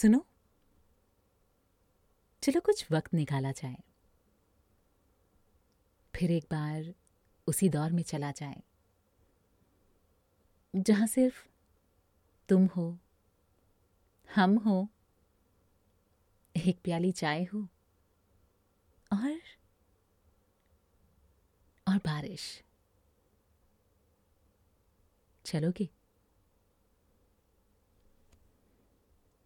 सुनो। चलो कुछ वक्त निकाला जाए। फिर एक बार उसी दौर में चला जाए, जहाँ सिर्फ़ तुम हो, हम हो, एक प्याली चाय हो, और और बारिश। चलोगे?